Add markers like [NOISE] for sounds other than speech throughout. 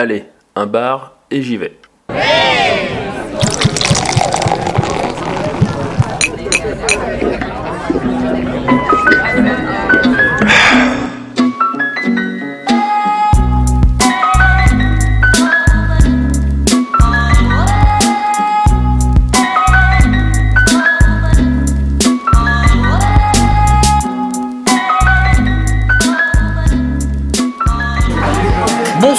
Allez, un bar et j'y vais.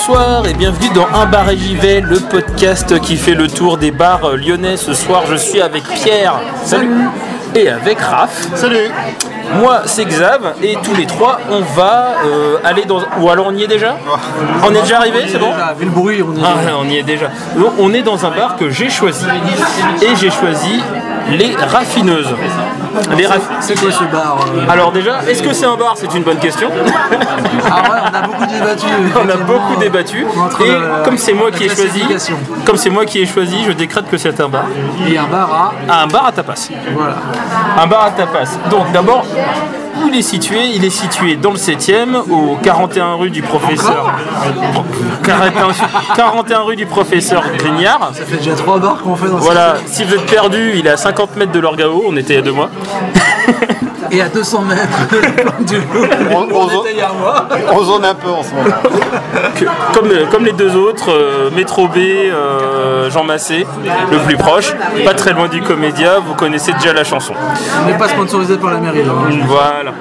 Bonsoir et bienvenue dans Un bar et j'y vais, le podcast qui fait le tour des bars lyonnais. Ce soir, je suis avec Pierre. Salut. Et avec Raph. Salut Moi, c'est Xav et tous les trois, on va euh, aller dans. Ou alors on y est déjà? On est déjà arrivé, c'est bon? Vu le bruit, on est. Ah, on y est déjà. Donc, on est dans un bar que j'ai choisi. Et j'ai choisi les raffineuses. Les raff- C'est quoi ce bar euh Alors déjà, est-ce que c'est un bar? C'est une bonne question. Ah ouais, on a beaucoup débattu. [LAUGHS] On a beaucoup débattu. entre Et le- comme c'est moi qui ai choisi, comme c'est moi qui ai choisi, je décrète que c'est un bar. Et un bar à. Ah, un bar à tapas. Voilà. Un bar à tapas. Donc d'abord, où il est situé? Il est situé dans le 7e, au 41 rue du professeur. 41, 41 rue du professeur Grignard. Ça fait déjà trois bars qu'on fait dans Voilà, si vous êtes perdu, il est à 50 mètres de l'Orgao, on était il y a deux mois. [LAUGHS] Et à 200 mètres du loup. On- On on- était. On zone un peu en ce moment. Que- comme, comme les deux autres, euh, Métro B, euh, Jean Massé, le plus proche, pas très loin du Comédia, vous connaissez déjà la chanson. On n'est pas sponsorisé par la mairie là. Voilà.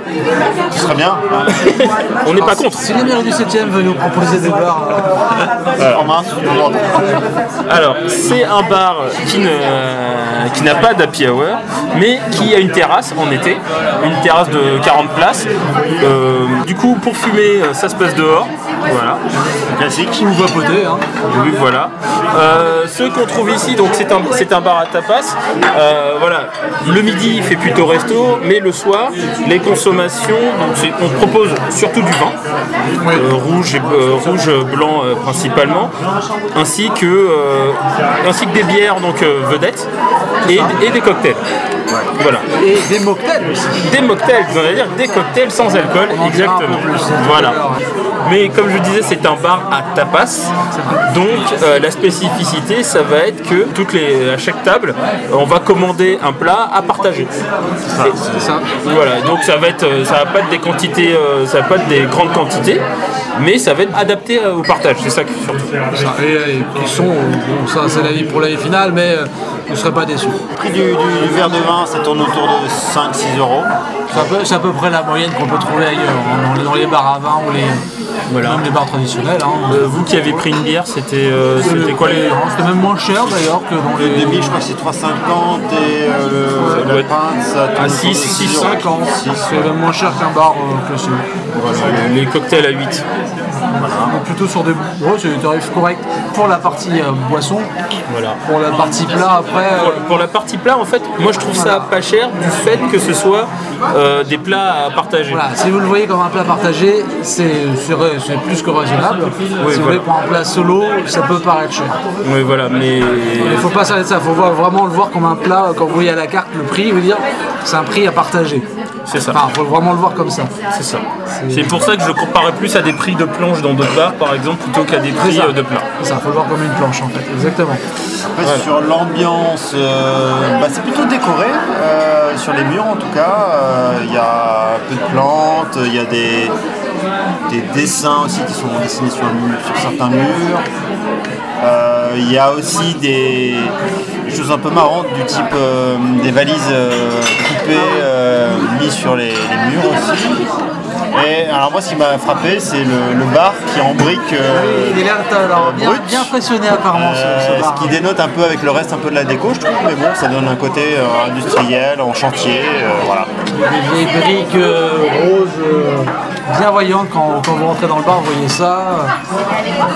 Ce serait bien. On n'est pas contre. Si la mairie du 7ème veut nous proposer des bars, En main. Alors, c'est un bar qui ne qui n'a pas d'happy hour, mais qui a une terrasse en été, une terrasse de 40 places. Euh, du coup, pour fumer, euh, ça se passe dehors. Voilà. Classique. ou vapoter, hein. Oui, voilà. Euh, ce qu'on trouve ici, donc c'est un, c'est un bar à tapas. Euh, voilà. Le midi, il fait plutôt resto, mais le soir, les consommations, donc c'est- on propose surtout du vin, euh, rouge, et, rouge, blanc principalement, ainsi que, ainsi que des bières donc vedettes et, et des cocktails. Voilà. Et des mocktails aussi. Des mocktails, on va dire des cocktails sans alcool, exactement. Voilà. Mais comme je disais, c'est un bar à tapas. Donc euh, la spécificité, ça va être que toutes les, à chaque table, on va commander un plat à partager. C'est ça. voilà, donc ça va être, euh, ça va pas être des quantités, euh, ça va pas être des grandes quantités, mais ça va être adapté au partage. C'est ça qui surtout. Ça, Et, et qui sont, bon, ça c'est la vie pour la vie finale, mais euh, vous ne serez pas déçus. Le prix du, du- du verre de vin, ça tourne autour de 5-6 euros. C'est à, peu, c'est à peu près la moyenne qu'on peut trouver ailleurs, dans, les, dans les bars à vin ou les, même les bars traditionnels. hein. Euh, vous qui avez pris une bière, c'était, euh, c'était quoi les C'était même moins cher d'ailleurs que dans Le les demi, je crois que c'est 3,50 et euh, le, la être pinte, ça tourne à autour de 6, 6 euros. 50. C'est même moins cher qu'un bar euh, classique. les cocktails à 8 Donc plutôt sur des ouais, c'est des tarifs corrects pour la partie euh, boisson. Voilà. Pour la partie plat après. Pour, euh, pour la partie plat, en fait, moi je trouve ça pas cher du fait que ce soit euh, des plats à partager. Voilà, si vous le voyez comme un plat partagé, c'est c'est plus que raisonnable. si vous voilà. voulez pour un plat solo, ça peut paraître cher. Oui, voilà, mais Il ne faut pas s'arrêter de ça, il faut voir- vraiment le voir comme un plat, quand vous voyez à la carte le prix, vous dire c'est un prix à partager. c'est ça. Enfin, il faut vraiment le voir comme ça. C'est ça. C'est pour ça que je comparais plus à des prix de planche dans d'autres bars, par exemple, plutôt qu'à des prix euh, de plats. Ça, faut le voir comme une planche en fait, exactement. Après, sur l'ambiance, euh, bah, c'est plutôt décoré. euh, sur les murs, en tout cas, euh, il y a un peu de plantes, il y a des, des dessins aussi qui sont dessinés sur, certains murs. Euh, Il y a aussi des, des choses un peu marrantes du type euh, des valises euh, coupées euh, mises sur les, les murs aussi. Et alors moi ce qui m'a frappé c'est le, le bar qui est en briques euh, Il est alors, bien, brut. bien impressionné apparemment ce, euh, ce bar. ce qui dénote un peu avec le reste un peu de la déco je trouve mais bon ça donne un côté euh, industriel en chantier euh, voilà Des vieilles briques euh, roses, quand, quand vous rentrez dans le bar, vous voyez ça.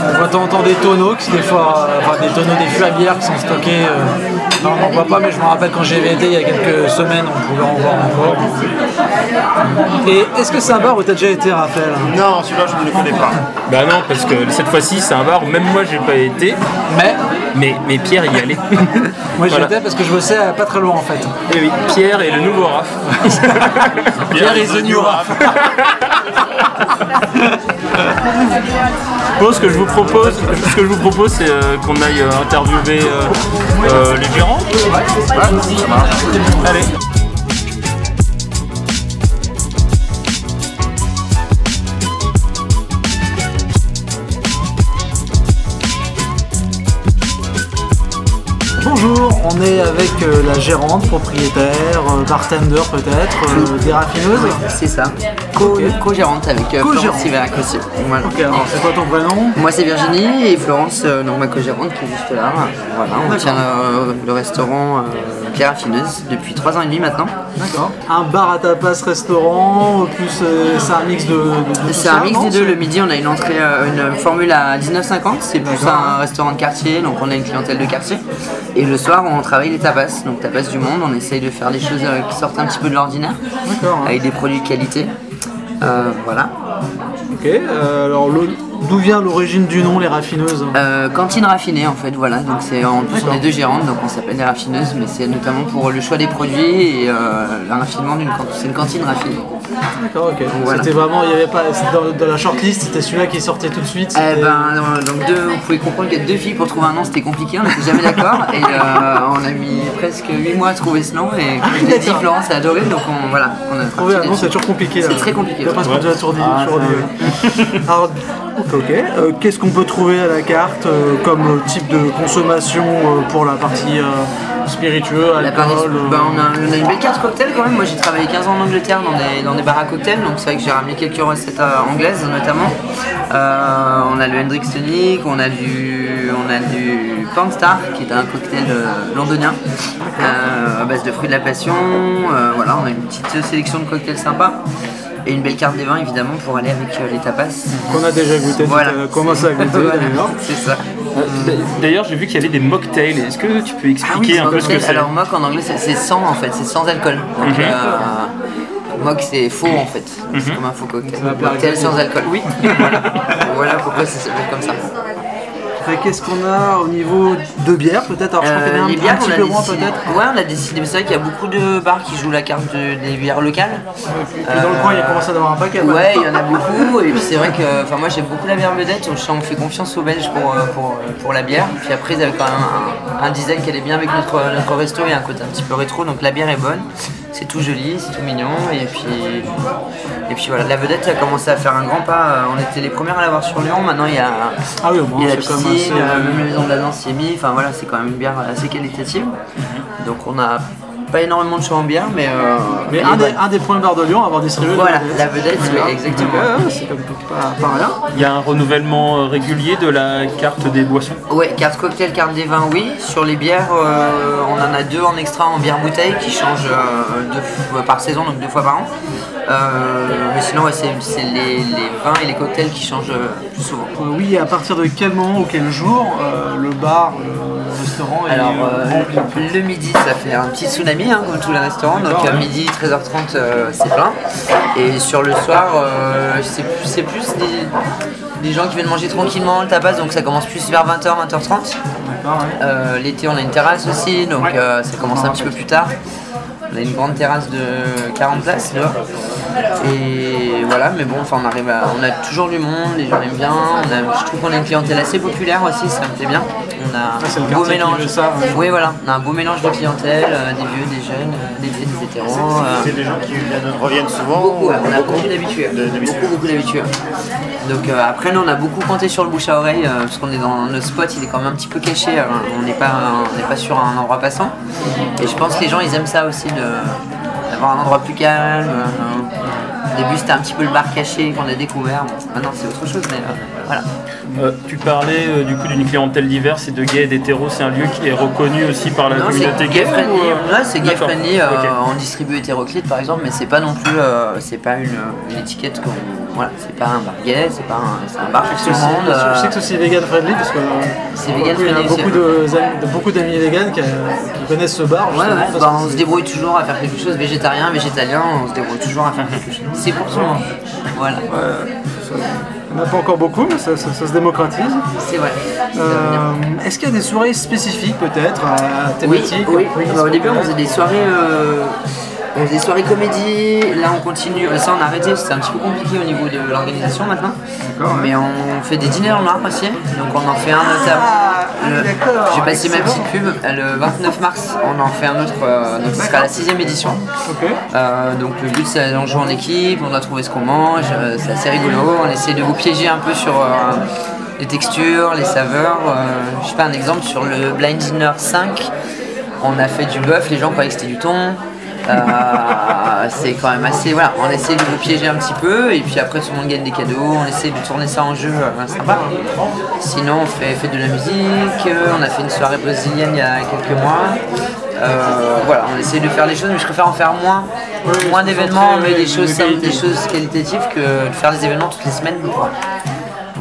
On voit de temps en temps des tonneaux, qui des fois, enfin des tonneaux, des fûts à bière qui sont stockés. euh, non, on n'en voit pas, mais je me rappelle quand j'y avais été il y a quelques semaines, on pouvait en voir encore. Et est-ce que c'est un bar où tu as déjà été, Raphaël? Non celui-là je ne le connais pas Bah non, parce que cette fois-ci, c'est un bar où même moi, j'ai pas été. Mais Mais, mais Pierre y allait. [LAUGHS] Moi j'y Voilà. étais parce que je bossais à pas très loin en fait. Et oui, Pierre est le nouveau Raph. [LAUGHS] Pierre is the new Raph. Bon, ce que je vous propose, ce que je vous propose, c'est euh, qu'on aille euh, interviewer euh, les gérants. Allez. Bonjour, on est avec euh, la gérante, propriétaire, euh, bartender peut-être, euh, des raffineuses. C'est ça. Co- Co-gérante avec euh, Co-gérante. Florence Siverac aussi. Voilà. Ok, alors c'est quoi ton prénom? Moi c'est Virginie et Florence, euh, donc ma co-gérante qui est juste là. Voilà, on tient euh, le restaurant euh, Pierre Raffineuse depuis 3 ans et demi maintenant. D'accord. Un bar à tapas restaurant, plus euh, c'est un mix de. C'est un mix des deux. Le midi, on a une entrée, euh, une formule à 19,50. C'est plus un restaurant de quartier, donc on a une clientèle de quartier. Et le soir, on travaille les tapas. Donc tapas du monde, on essaye de faire des choses euh, qui sortent un petit peu de l'ordinaire, D'accord. hein. avec des produits de qualité. Euh, voilà. Ok, euh, alors le- d'où vient l'origine du nom, les raffineuses? Euh, cantine raffinée en fait, voilà. Donc c'est en plus on est deux gérantes, donc on s'appelle les raffineuses, mais c'est notamment pour le choix des produits et euh, le raffinement d'une cantine. C'est une cantine raffinée. D'accord, ok. voilà. C'était vraiment, il y avait pas, dans, dans la shortlist, c'était celui-là qui sortait tout de suite. Eh ben, donc deux, vous pouvez comprendre qu'il y a deux filles pour trouver un nom, c'était compliqué, on n'était jamais d'accord. Et euh, on a mis presque 8 mois à trouver ce nom. Et [LAUGHS] comme je l'ai dit, d'accord. Florence a adoré, donc on, voilà. On a Trouver un nom, c'est toujours compliqué. C'est très compliqué. D'après ce qu'on a toujours dit. Ah, toujours dit, ouais. [LAUGHS] [LAUGHS] Alors, ok. Euh, Qu'est-ce qu'on peut trouver à la carte euh, comme type de consommation euh, pour la partie spiritueux, La alcool bah, on, a, on a une belle carte cocktail quand même. Moi j'ai travaillé 15 ans en Angleterre dans des, dans des bars à cocktails, donc c'est vrai que j'ai ramené quelques recettes anglaises notamment. On a le Hendrix Tonic, on a du, on a du Panstar qui est un cocktail londonien à base de fruits de la passion. Voilà, on a une petite sélection de cocktails sympas. Et une belle carte des vins évidemment pour aller avec euh, les tapas. qu'on a déjà goûté, Voilà. commencé à goûter [LAUGHS] Voilà, c'est ça. D'ailleurs, j'ai vu qu'il y avait des mocktails. Est-ce que tu peux expliquer un peu ce que c'est Ah Alors mock en anglais c'est sans en fait, c'est sans alcool. Donc euh, mock c'est faux en fait. C'est comme un faux cocktail. Mocktail sans alcool. Oui. voilà. voilà pourquoi ça s'appelle comme ça. Et Qu'est-ce qu'on a au niveau de bière peut-être Alors je crois qu'il y en a Euh, un, les un bières, petit on a peu moins décidé. peut-être. Ouais, on a décidé. Mais c'est vrai qu'il y a beaucoup de bars qui jouent la carte de- des bières locales. Puis dans le coin, il y a commencé à avoir un paquet. Ouais, il y en a beaucoup. Et puis c'est vrai que enfin, moi j'aime beaucoup la bière vedette. On, on fait confiance aux Belges pour, euh, pour, euh, pour la bière. Puis après, ils avaient quand même un, un design qui allait bien avec notre, notre resto et un côté un petit peu rétro. Donc la bière est bonne. C'est tout joli, c'est tout mignon. Et puis, et puis voilà, la vedette a commencé à faire un grand pas. On était les premières à l'avoir sur Lyon. Maintenant, il y a, Ah oui, au moins, il y a la piscine, même assez, euh, même la maison de la danse s'y est mis. Enfin voilà, c'est quand même une bière assez qualitative. Donc on a pas énormément de choix en bière, mais. euh, Mais elle un des, un des bars de Lyon à avoir distribué Voilà, la la vedette, oui, exactement. Ouais, ouais, c'est comme pas, pas rien. Il y a un renouvellement euh, régulier de la carte des boissons? Ouais, carte cocktail, carte des vins, oui. Sur les bières, euh, on en a deux en extra en bière bouteille qui changent euh, deux fois par saison, donc deux fois par an. Euh, mais sinon, ouais, c'est les, les vins et les cocktails qui changent euh, plus souvent. Euh, oui, à partir de quel moment ou quel jour le bar, le restaurant est Alors, rempli le midi, ça fait un petit tsunami, hein, comme tous les restaurants. Donc, à midi, 13h30, euh, c'est plein. Et sur le soir, c'est plus, des, des gens qui viennent manger tranquillement le tapas. Donc, ça commence plus vers 20h, 20h30. D'accord, ouais. Euh, L'été, on a une terrasse aussi, donc euh, ça commence un petit peu plus tard. On a une grande terrasse de 40 places dehors. Et voilà, mais bon, enfin, on arrive à, on a toujours du monde, les gens aiment bien. On a- je trouve qu'on a une clientèle assez populaire aussi, ça me plaît bien. On a le un beau mélange. ça, ouais. Oui, voilà, on a un beau mélange de clientèle, euh, des vieux, des jeunes, euh, des gays, des hétéros. euh, C'est des gens qui viennent- reviennent souvent. Beaucoup, ouais, on a beaucoup d'habitués. Beaucoup, beaucoup d'habitués. Donc euh, après, nous, on a beaucoup compté sur le bouche à oreille, euh, parce qu'on est dans notre spot, il est quand même un petit peu caché, euh, on n'est pas, on n'est pas sur un endroit passant. Et je pense que les gens, ils aiment ça aussi, de- d'avoir un endroit plus calme. euh, au début, c'était un petit peu le bar caché qu'on a découvert. Maintenant, c'est autre chose, mais euh, voilà. Euh, tu parlais euh, du coup d'une clientèle diverse et de gays et d'hétéros. C'est un lieu qui est reconnu aussi par la Non, communauté gay friendly. ou, euh, Ouais, c'est gay friendly. euh. On distribue hétéroclite par exemple, mais c'est pas non plus, euh, c'est pas une, une étiquette qu'on, voilà, c'est pas un bar gay, c'est pas un, c'est un bar pour tout le monde. Je euh, sais que c'est aussi vegan friendly parce que euh, C'est vegan il y a friendly beaucoup aussi, de, amis- de- beaucoup d'amis vegan qui, qui connaissent ce bar. Ouais, justement, ouais, parce bah, que on se débrouille toujours à faire quelque chose, végétarien, végétalien, on se débrouille toujours à faire quelque chose. C'est pour tout le monde. Voilà. Il n'y en a pas encore beaucoup, mais ça, ça- ça se démocratise. C'est vrai. Euh, Est-ce qu'il y a des soirées spécifiques peut-être, à Oui, thématiques oui. Bah, au début, on faisait des soirées, euh, on faisait des soirées comédie. Là, on continue. Euh, Ça, on a arrêté. C'est un petit peu compliqué au niveau de l'organisation maintenant. Mais on fait des dîners le noir aussi. Donc, on en fait un notamment. ah, le- d'accord, J'ai passé ma petite pub. euh, Le 29 mars, on en fait un autre. euh, donc, ce sera la sixième édition. Ok. Euh, donc le but c'est on joue en équipe, on doit trouver ce qu'on mange, euh, c'est assez rigolo, on essaie de vous piéger un peu sur euh, les textures, les saveurs. euh, je sais pas un exemple sur le Blind Dinner 5, on a fait du bœuf, les gens croyaient que c'était du thon. Euh, c'est quand même assez voilà, on essaie de vous piéger un petit peu et puis après tout le monde gagne des cadeaux, on essaie de tourner ça en jeu euh, sympa. Sinon on fait, de la musique, euh, on a fait une soirée brésilienne il y a quelques mois. Voilà, on essaie de faire les choses, mais je préfère en faire moins, moins d'événements, mais des choses des choses qualitatives que de faire des événements toutes les semaines.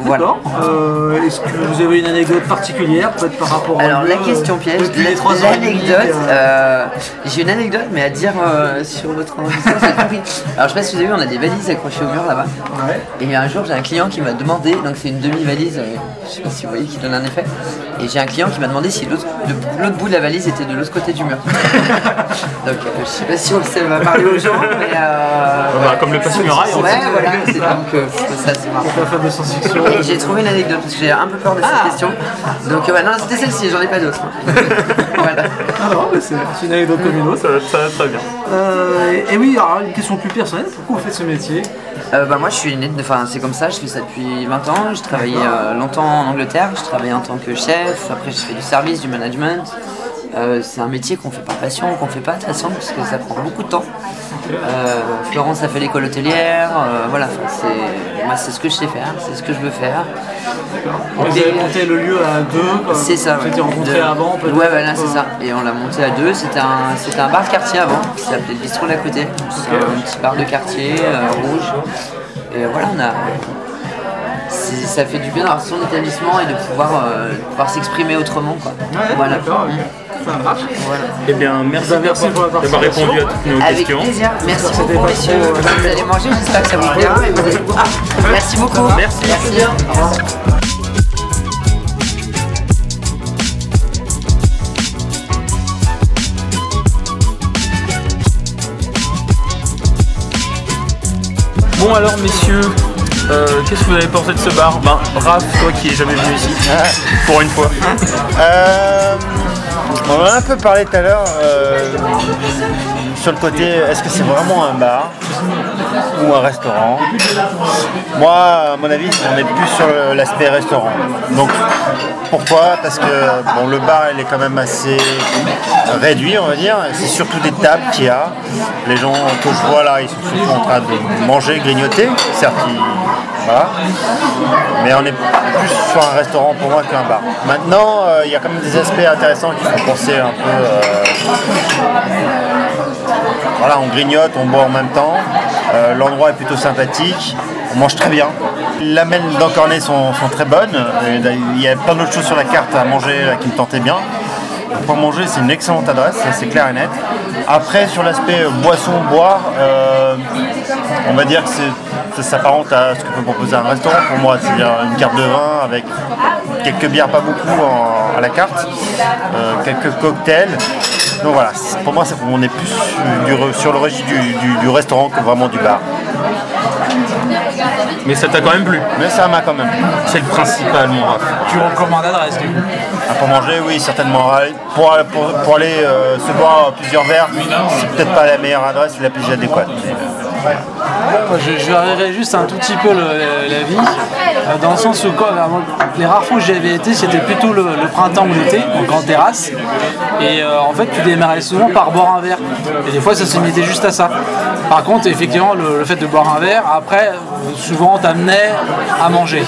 Voilà. D'accord. Euh, Est-ce que vous avez une anecdote particulière, peut-être par rapport au Alors la question euh, piège, et demi, l'anecdote, euh, j'ai une anecdote mais à dire euh, sur votre enregistrement, c'est compliqué. Alors je sais pas si vous avez vu, on a des valises accrochées au mur là-bas. Ouais. Et un jour j'ai un client qui m'a demandé, donc c'est une demi-valise, euh, je sais pas si vous voyez qui donne un effet, et j'ai un client qui m'a demandé si l'autre de- bout de la valise était de l'autre côté du mur. [LAUGHS] donc euh, je sais pas si on ça va parler aux gens, mais... Euh, Bah, comme le passe-muraille, en Ouais, fait. voilà, c'est donc euh, ça c'est marrant. Et j'ai trouvé une anecdote parce que j'ai un peu peur de cette question. Donc euh, ouais, non, c'était celle-ci, j'en ai pas d'autres. [LAUGHS] voilà. Ah non, mais c'est une anecdote comme une autre. Ça, ça va très bien. Euh, et oui, alors une question plus personnelle, pourquoi vous faites ce métier? Euh, bah, moi je suis né, enfin c'est comme ça, je fais ça depuis 20 ans. J'ai travaillé euh, longtemps en Angleterre, je travaillais en tant que chef, après j'ai fait du service, du management. Euh, c'est un métier qu'on fait par passion, qu'on fait pas de toute façon parce que ça prend beaucoup de temps. Euh, Florence a fait l'école hôtelière, euh, voilà, c'est, moi c'est ce que je sais faire, c'est ce que je veux faire. Vous avez monté le lieu à deux. C'est ça. Vous ouais. De- avant peut-être Ouais, voilà, c'est ça. Et on l'a monté à deux. C'était un, c'était un bar de quartier avant qui s'appelait le bistrot d'à côté. C'est un petit bar de quartier rouge. Et voilà, on a. Ça fait du bien d'avoir son établissement et de pouvoir, euh, pouvoir s'exprimer autrement. Quoi. Ouais, voilà. Ça marche. Voilà. Eh bien, merci, Bah, merci d'avoir répondu à toutes nos Avec questions. plaisir. Merci C'était beaucoup, messieurs. euh, Vous allez manger, j'espère que ça vous plaira. Ah, merci beaucoup. Merci. Merci. Revoir. Bon alors messieurs, euh, qu'est-ce que vous avez pensé de ce bar? Ben Raph, toi qui es jamais venu ici, pour une fois. Euh, on en a un peu parlé tout à l'heure euh, sur le côté est-ce que c'est vraiment un bar ou un restaurant? Moi, à mon avis, on est plus sur l'aspect restaurant. Donc pourquoi? Parce que bon, le bar il est quand même assez réduit, on va dire. C'est surtout des tables qu'il y a. Les gens que je vois là, ils sont surtout en train de manger, grignoter. Mais on est plus sur un restaurant pour moi qu'un bar. Maintenant, euh, il y a quand même des aspects intéressants qui font penser un peu. euh, voilà, on grignote, on boit en même temps. Euh, L'endroit est plutôt sympathique. On mange très bien. Les lamelles d'encornet sont, sont très bonnes. Il y a plein d'autres choses sur la carte à manger qui me tentaient bien. Pour manger, c'est une excellente adresse, c'est clair et net. Après, sur l'aspect euh, boisson, boire, euh, on va dire que ça s'apparente à ce que peut proposer un restaurant pour moi, c'est-à-dire une carte de vin avec quelques bières, pas beaucoup à la carte, euh, quelques cocktails. Donc voilà, pour moi, on est plus sur, le registre du restaurant que vraiment du bar. Mais ça t'a quand même plu. Mais ça m'a quand même. C'est le principal mon Raph. Tu recommandes l'adresse du coup Ah, pour manger, oui, certainement. Pour, pour, pour aller euh, se boire plusieurs verres, c'est peut-être pas la meilleure adresse, la plus adéquate. euh, Je, je varierais juste un tout petit peu le- le- la vie, euh, dans le sens où quoi, les rares fois où j'y avais été, c'était plutôt le, le printemps ou l'été, donc en terrasse. Et euh, en fait, tu démarrais souvent par boire un verre. Et des fois, ça se limitait juste à ça. Par contre, effectivement, le, le fait de boire un verre, après, euh, souvent, t'amenait à manger.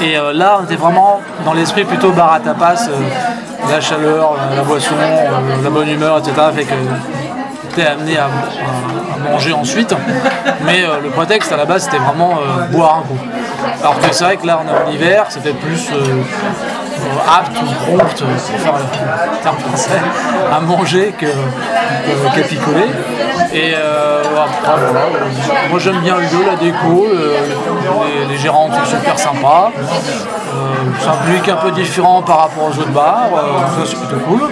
Et euh, là, on était vraiment dans l'esprit plutôt bar à tapas, euh, la chaleur, la, boisson, euh, la bonne humeur, etc. amené à, manger ensuite. Mais euh, le prétexte à la base c'était vraiment euh, boire un coup. Alors que c'est vrai que là on est en hiver, peut-être plus euh, apte ou prompte, pour faire le terme français, à manger que, picoler. Et après, voilà, moi j'aime bien le lieu, la déco, les, gérants sont super sympas. Euh, c'est un public un peu différent par rapport aux autres bars, ça c'est plutôt cool.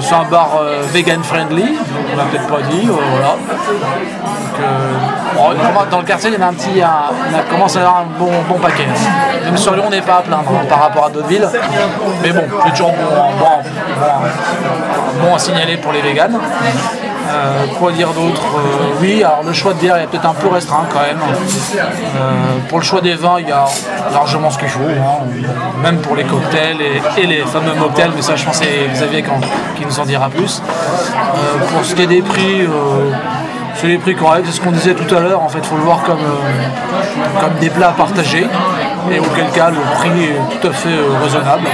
C'est un bar vegan friendly, on l'a peut-être pas dit, euh, voilà. Euh, dans le quartier, il y en a un petit, on a- commence à avoir un bon, bon paquet. Même sur Lyon, on n'est pas à plaindre hein, par rapport à d'autres villes. Mais bon, c'est toujours bon, bon, bon- bon à signaler pour les véganes. Euh, quoi dire d'autre Euh, Oui, alors le choix de bière est peut-être un peu restreint quand même. Euh, pour le choix des vins, il y a largement ce qu'il faut, hein. même pour les cocktails et, les fameux mocktails, mais ça je pense que c'est Xavier qui nous en dira plus. Pour ce qui est des prix, c'est les prix corrects, c'est ce qu'on disait tout à l'heure, en fait il faut le voir comme, comme des plats partagés, et auquel cas le prix est tout à fait euh, raisonnable.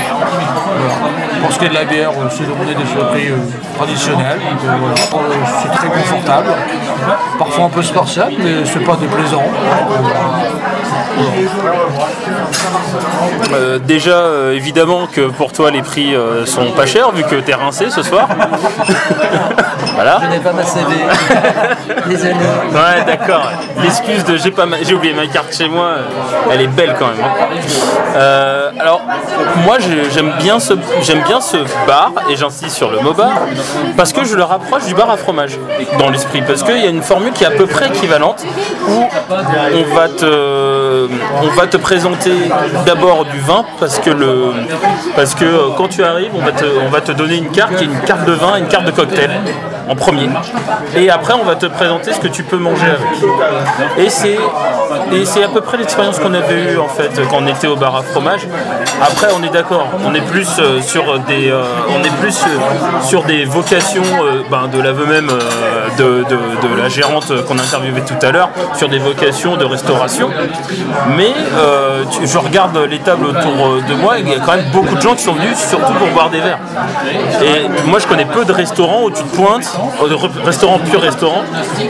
Pour ce qui est de la bière, euh, c'est demandé des prix euh, traditionnels, c'est très confortable. Parfois un peu scorchable, mais c'est pas déplaisant. Euh, déjà, euh, évidemment que pour toi les prix euh, sont pas chers vu que t'es rincé ce soir. [LAUGHS] voilà. Je n'ai pas ma CV. Désolé. [LAUGHS] Ouais, d'accord. L'excuse de j'ai pas ma- j'ai oublié ma carte chez moi, elle est belle quand même. hein. Alors, moi j'aime bien ce j'aime bien ce bar et j'insiste sur le mot bar parce que je le rapproche du bar à fromage dans l'esprit parce qu'il y a une formule qui est à peu près équivalente où on va te on va te présenter d'abord du vin parce que euh, quand tu arrives on va te donner une carte une carte de vin et une carte de cocktail en premier. Et après on va te présenter ce que tu peux manger avec. Et c'est et c'est à peu près l'expérience qu'on avait eue en fait quand on était au bar à fromage. Après on est d'accord on est plus euh, sur des euh, on est plus euh, sur des vocations ben, de l'aveu même de, de- la gérante qu'on a interviewée tout à l'heure sur des vocations de restauration. Mais je regarde les tables autour de moi il y a quand même beaucoup de gens qui sont venus surtout pour boire des verres. Et moi je connais peu de restaurants où tu te pointes euh, de re- restaurants pur restaurant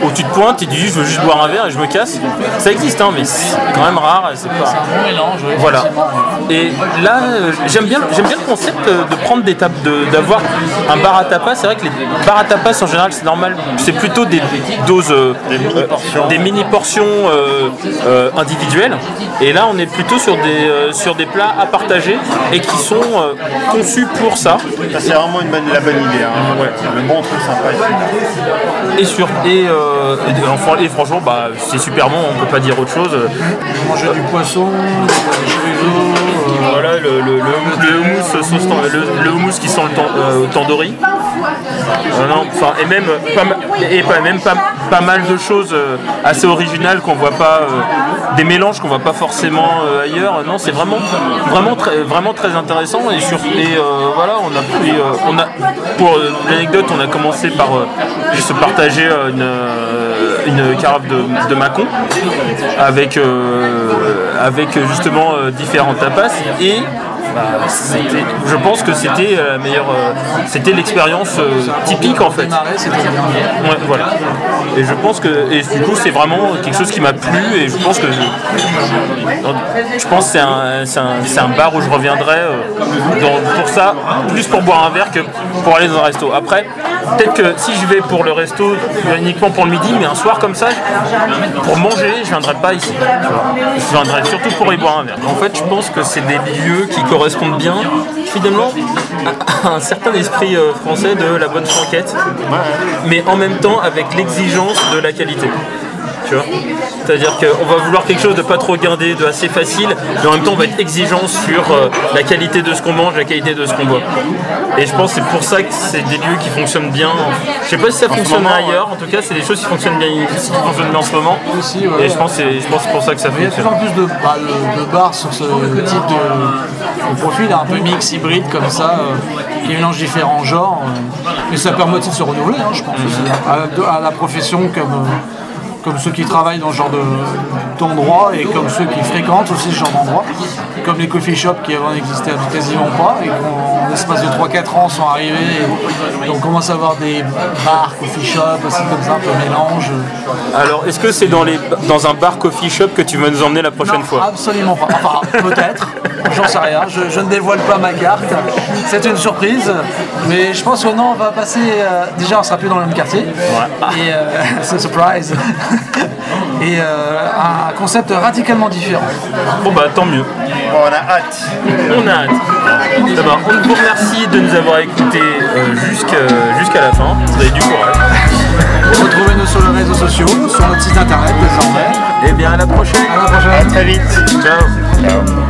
où tu te pointes et tu dis je veux juste boire un verre et je me casse ça existe hein mais c'est quand même rare et c'est pas Bon mélange, oui, voilà. Et là, euh, j'aime bien, j'aime bien le concept euh, de prendre des tables, de- d'avoir un bar à tapas. C'est vrai que les bars à tapas en général, c'est normal, c'est plutôt des doses, euh, des mini portions euh, euh, individuelles. Et là, on est plutôt sur des, euh, sur des plats à partager et qui sont euh, conçus pour ça. Ça, c'est vraiment une bonne, la bonne idée. hein. Le bon truc sympa. Et sur et, euh, et, franchement, bah, c'est super bon. On peut pas dire autre chose. Manger du poisson, des chorizo, euh, Voilà le, le, le, le houmous sauce le, le houmous qui sent le euh, tandoori. Euh, non, enfin, et même, pas, ma- et pas, même pas, pas mal de choses euh, assez originales qu'on voit pas, euh, des mélanges qu'on voit pas forcément euh, ailleurs. Non, c'est vraiment, vraiment, très, vraiment très intéressant. Et, sur, et euh, voilà, on a pris, euh, on a, pour euh, l'anecdote, on a commencé par euh, juste partager euh, une, euh, une carafe de, de Macon avec, euh, avec euh, justement euh, différents tapas et je pense que c'était euh, la meilleure euh, c'était l'expérience euh, typique en fait. Et je pense que et du coup c'est vraiment quelque chose qui m'a plu et je pense que je pense c'est un, un, un bar où je reviendrai euh, pour ça plus pour boire un verre que pour aller dans un resto. Après peut-être que si je vais pour le resto uniquement pour le midi mais un soir comme ça pour manger je viendrai pas ici. Je viendrai surtout pour y boire un verre. En fait je pense que c'est des lieux qui correspondent bien finalement à un certain esprit euh, français de la bonne franquette mais en même temps avec l'exigence de la qualité tu vois C'est-à-dire qu'on va vouloir quelque chose de pas trop guindé, de assez facile, mais en même temps on va être exigeant sur euh, la qualité de ce qu'on mange, la qualité de ce qu'on boit. Et je pense que c'est pour ça que c'est des lieux qui fonctionnent bien. Je sais pas si ça fonctionne moment, ailleurs, en tout cas c'est des choses qui fonctionnent bien, qui fonctionnent bien en ce moment. Aussi, ouais. Et je pense que c'est pour ça que ça Il y a de fonctionne. plus en plus de, bah, de- bars sur ce type de, de profil, un peu mix, hybride comme ça, euh, qui mélange différents genres. euh. mais ça permet aussi de se renouveler, hein, je pense, aussi, à, à la profession comme, euh, comme ceux qui travaillent dans ce genre de- d'endroit et comme ceux qui fréquentent aussi ce genre d'endroit, comme les coffee shops qui avant n'existaient quasiment pas et qui en l'espace de 3-4 ans sont arrivés et on commence à avoir des bars, coffee shops aussi comme ça, un peu mélange. Alors, est-ce que c'est dans, les, dans un bar coffee shop que tu vas nous emmener la prochaine Non, fois? Absolument pas. Enfin, peut-être. J'en sais rien. Je, je ne dévoile pas ma carte. C'est une surprise. Mais je pense que non, on va passer. euh, déjà, on sera plus dans le même quartier. Et euh, [LAUGHS] c'est surprise. [LAUGHS] Et euh, un concept radicalement différent. Bon bah tant mieux. Bon, on a hâte. On a hâte. D'abord, on vous remercie de nous avoir écoutés euh, jusqu'à la fin. Vous avez du courage. Retrouvez-nous sur les réseaux sociaux, sur notre site internet désormais. Et bien à la prochaine. À la prochaine. À très vite. Ciao. Ciao.